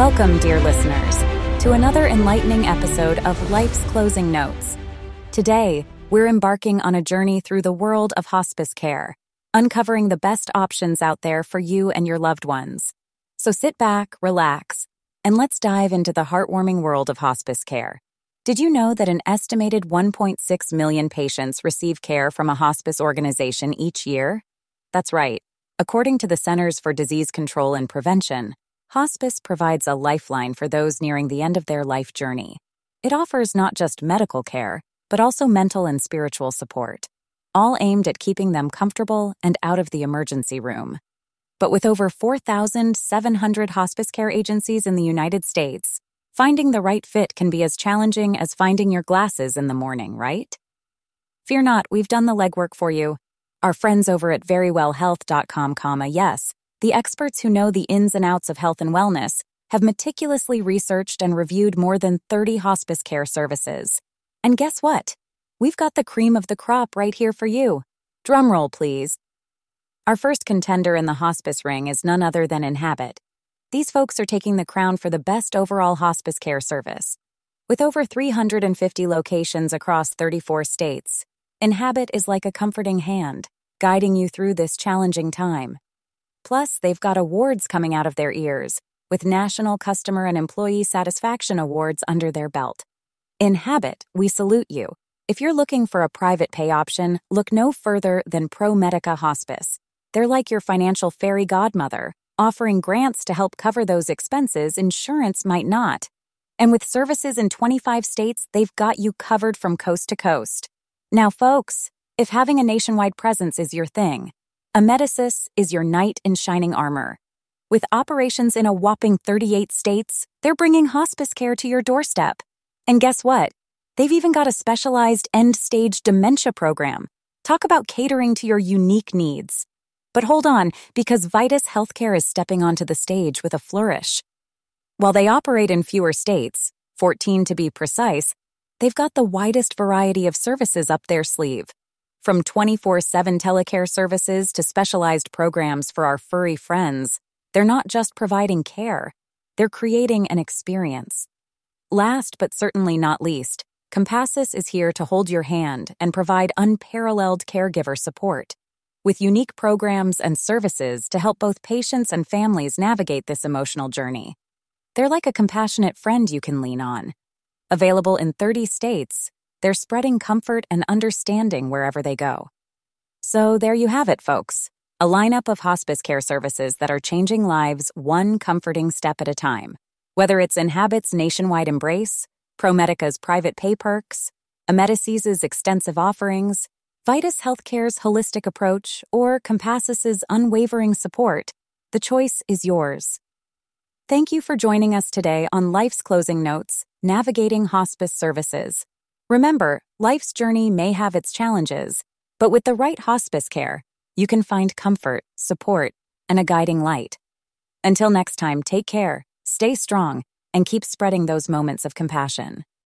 Welcome, dear listeners, to another enlightening episode of Life's Closing Notes. Today, we're embarking on a journey through the world of hospice care, uncovering the best options out there for you and your loved ones. So sit back, relax, and let's dive into the heartwarming world of hospice care. Did you know that an estimated 1.6 million patients receive care from a hospice organization each year? That's right. According to the Centers for Disease Control and Prevention, hospice provides a lifeline for those nearing the end of their life journey. It offers not just medical care, but also mental and spiritual support, all aimed at keeping them comfortable and out of the emergency room. But with over 4,700 hospice care agencies in the United States, finding the right fit can be as challenging as finding your glasses in the morning, right? Fear not, we've done the legwork for you. Our friends over at verywellhealth.com, yes, the experts who know the ins and outs of health and wellness have meticulously researched and reviewed more than 30 hospice care services. And guess what? We've got the cream of the crop right here for you. Drumroll, please. Our first contender in the hospice ring is none other than Enhabit. These folks are taking the crown for the best overall hospice care service. With over 350 locations across 34 states, Enhabit is like a comforting hand, guiding you through this challenging time. Plus, they've got awards coming out of their ears, with National Customer and Employee Satisfaction Awards under their belt. Enhabit, we salute you. If you're looking for a private pay option, look no further than ProMedica Hospice. They're like your financial fairy godmother, offering grants to help cover those expenses insurance might not. And with services in 25 states, they've got you covered from coast to coast. Now, folks, if having a nationwide presence is your thing, Amedisys is your knight in shining armor. With operations in a whopping 38 states, they're bringing hospice care to your doorstep. And guess what? They've even got a specialized end stage dementia program. Talk about catering to your unique needs. But hold on, because Vitas Healthcare is stepping onto the stage with a flourish. While they operate in fewer states, 14 to be precise, they've got the widest variety of services up their sleeve. From 24 7 telecare services to specialized programs for our furry friends, they're not just providing care, they're creating an experience. Last but certainly not least, Compassus is here to hold your hand and provide unparalleled caregiver support. With unique programs and services to help both patients and families navigate this emotional journey. They're like a compassionate friend you can lean on. Available in 30 states, they're spreading comfort and understanding wherever they go. So there you have it, folks. A lineup of hospice care services that are changing lives one comforting step at a time. Whether it's Enhabit's nationwide embrace, ProMedica's private pay perks, Amedisys' extensive offerings, Vitas Healthcare's holistic approach, or Compassus's unwavering support, the choice is yours. Thank you for joining us today on Life's Closing Notes Navigating Hospice Services. Remember, life's journey may have its challenges, but with the right hospice care, you can find comfort, support, and a guiding light. Until next time, take care, stay strong, and keep spreading those moments of compassion.